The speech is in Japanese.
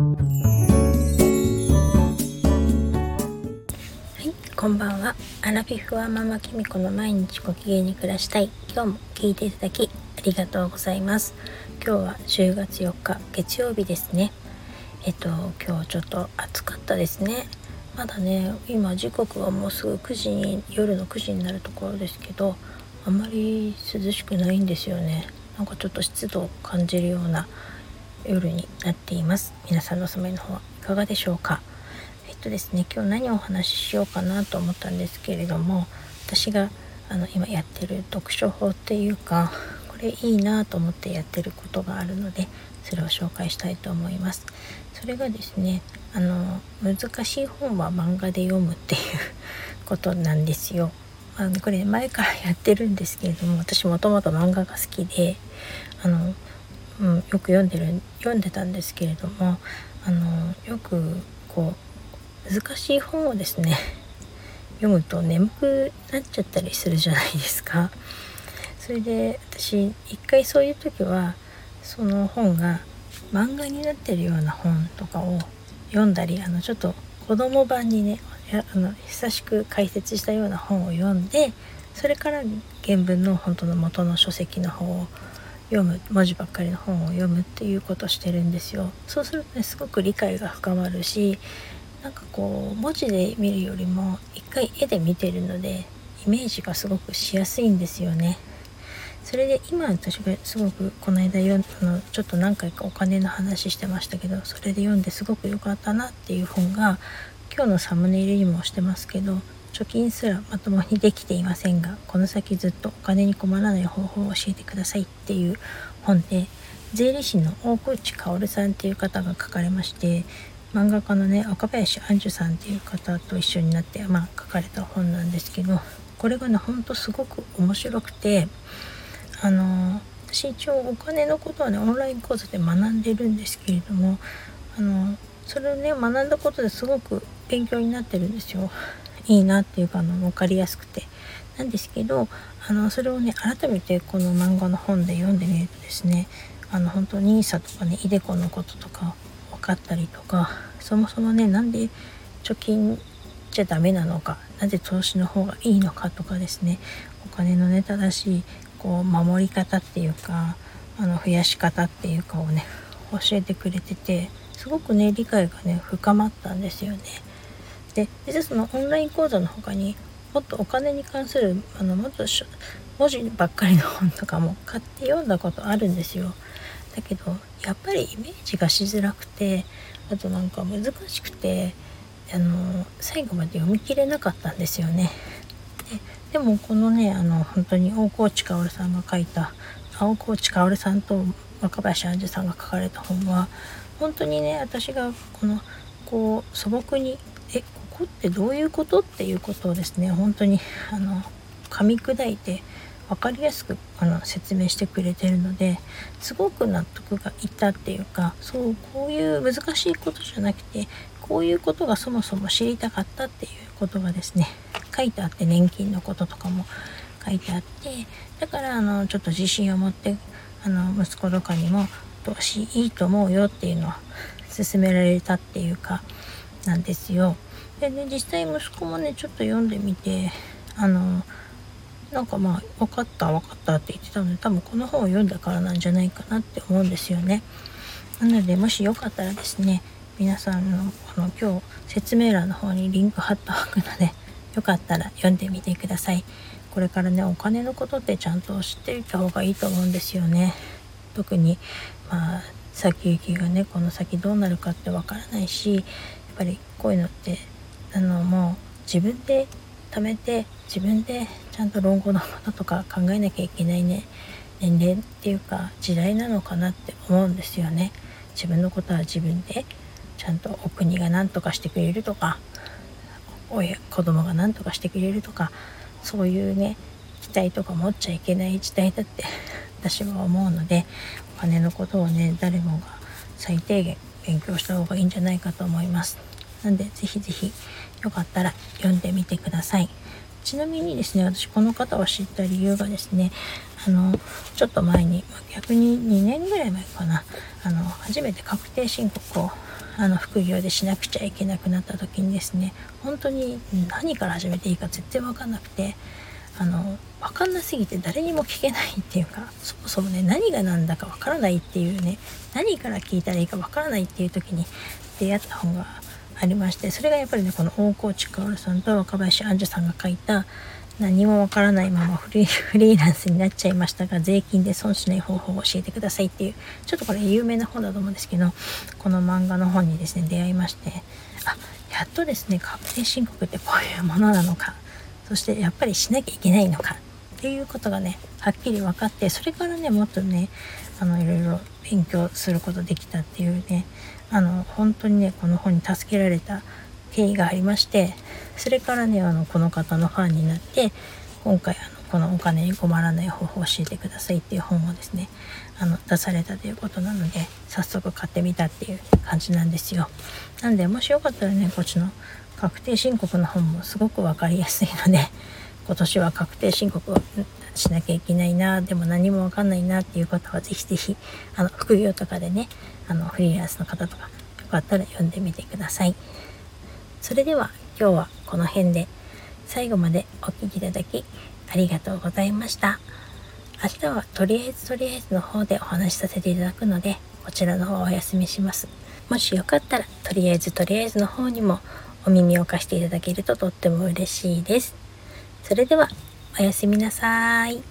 はいこんばんは。アラフィフはママキミコの毎日ご機嫌に暮らしたい。今日も聞いていただきありがとうございます。今日は10月4日月曜日ですね。えっと今日ちょっと暑かったですね。まだね今時刻はもうすぐ9時に夜の9時になるところですけどあんまり涼しくないんですよね。なんかちょっと湿度を感じるような夜になっています。皆さんのお住まいの方はいかがでしょうか？えっとですね今日何をお話ししようかなと思ったんですけれども私があの今やってる読書法っていうかこれいいなと思ってやってることがあるのでそれを紹介したいと思います。それがですねあの難しい本は漫画で読むっていうことなんですよ。あのこれ前からやってるんですけれども私もともと漫画が好きであの、うん、よく読んでる読んでたんですけれどもあのよくこう難しい本をですね 読むと眠くなっちゃったりするじゃないですか。それで私一回そういう時はその本が漫画になってるような本とかを読んだりあのちょっと子供版にねあの久しく解説したような本を読んでそれから原文の本当の元の書籍の方を読む文字ばっかりの本を読むっていうことをしてるんですよ。そうするとねすごく理解が深まるしなんかこう文字で見るよりも一回絵で見てるのでイメージがすごくしやすいんですよね。それで今私がすごくこの間読んのちょっと何回かお金の話してましたけどそれで読んですごく良かったなっていう本が今日のサムネイルにもしてますけど貯金すらまともにできていませんがこの先ずっとお金に困らない方法を教えてくださいっていう本で税理士の大河内薫さんっていう方が書かれまして漫画家のね若林杏樹さんっていう方と一緒になって、まあ、書かれた本なんですけどこれがねほんとすごく面白くてあの私一応お金のことはねオンライン講座で学んでるんですけれどもあのそれをね学んだことですごく勉強になってるんですよ。いいなっていうかあの分かりやすくて。なんですけどあのそれをね改めてこの漫画の本で読んでみるとですねあの本当 NISA とかね iDeCo のこととか分かったりとかそもそもねなんで貯金じゃダメなのかなぜ投資の方がいいのかとかですねお金のね正しいこう守り方っていうかあの増やし方っていうかをね教えてくれててすごくね理解がね深まったんですよね。で実はそのオンライン講座の他にもっとお金に関するあのもっと文字ばっかりの本とかも買って読んだことあるんですよ。だけどやっぱりイメージがしづらくてあとなんか難しくてあの最後まで読み切れなかったんですよね。ででもこのねあの本当に大河内薫さんが書いた大河内薫さんと若林杏樹さんが書かれた本は本当にね私がこのこう素朴に「えこってどういうこと?」っていうことをですね本当にあの噛み砕いて分かりやすくあの説明してくれてるのですごく納得がいったっていうかそうこういう難しいことじゃなくてこういうことがそもそも知りたかったっていうことがですね書いてあって年金のこととかも書いてあってだからあのちょっと自信を持ってあの息子とかにも投資いいと思うよっていうのは勧められたっていうかなんですよ。でね実際息子もねちょっと読んでみてあのなんかまあ分かった分かったって言ってたので多分この本を読んだからなんじゃないかなって思うんですよね。なのでもしよかったらですね皆さんのあの今日説明欄の方にリンク貼っておくのでよかったら読んでみてください。これからねお金のことってちゃんと知っていた方がいいと思うんですよね。特にまあ先行きがねこの先どうなるかってわからないしやっぱりこういうのってあのもう自分で貯めて自分でちゃんと老後のこととか考えなきゃいけないね年齢っていうか時代なのかなって思うんですよね。自分のことは自分でちゃんとお国が何とかしてくれるとか親子供が何とかしてくれるとかそういうね期待とか持っちゃいけない時代だって 私は思うのでお金のことをね誰もが最低限勉強した方がいいんじゃないかと思いますなんでぜひぜひよかったら読んでみてください。ちなみにですね私この方を知った理由がですねあのちょっと前に逆に2年ぐらい前かなあの初めて確定申告をあの副業でしなくちゃいけなくなった時にですね本当に何から始めていいか絶対分かんなくてあの分かんなすぎて誰にも聞けないっていうかそもそもね何が何だか分からないっていうね何から聞いたらいいか分からないっていう時に出会った本がありましてそれがやっぱりねこの大河内薫さんと若林杏樹さんが書いた何もわからないまま フリーランスになっちゃいましたが税金で損しない方法を教えてくださいっていうちょっとこれ有名な本だと思うんですけどこの漫画の本にですね出会いましてあやっとですね確定申告ってこういうものなのかそしてやっぱりしなきゃいけないのかっていうことがねはっきり分かってそれからねもっとねあのいろいろ勉強することできたっていうねあの本当にねこの本に助けられた経緯がありましてそれからねあのこの方のファンになって今回あのこのお金に困らない方法を教えてくださいっていう本をですねあの出されたということなので早速買ってみたっていう感じなんですよ。なんでもしよかったらねこっちの確定申告の本もすごく分かりやすいので今年は確定申告をしなきゃいけないなでも何も分かんないなっていう方は是非是非あの副業とかでねあのフリーランスの方とかよかったら読んでみてください。それでは今日はこの辺で最後までお聴きいただきありがとうございました。明日はとりあえずとりあえずの方でお話しさせていただくのでこちらの方お休みします。もしよかったらとりあえずとりあえずの方にもお耳を貸していただけるととっても嬉しいです。それではおやすみなさい。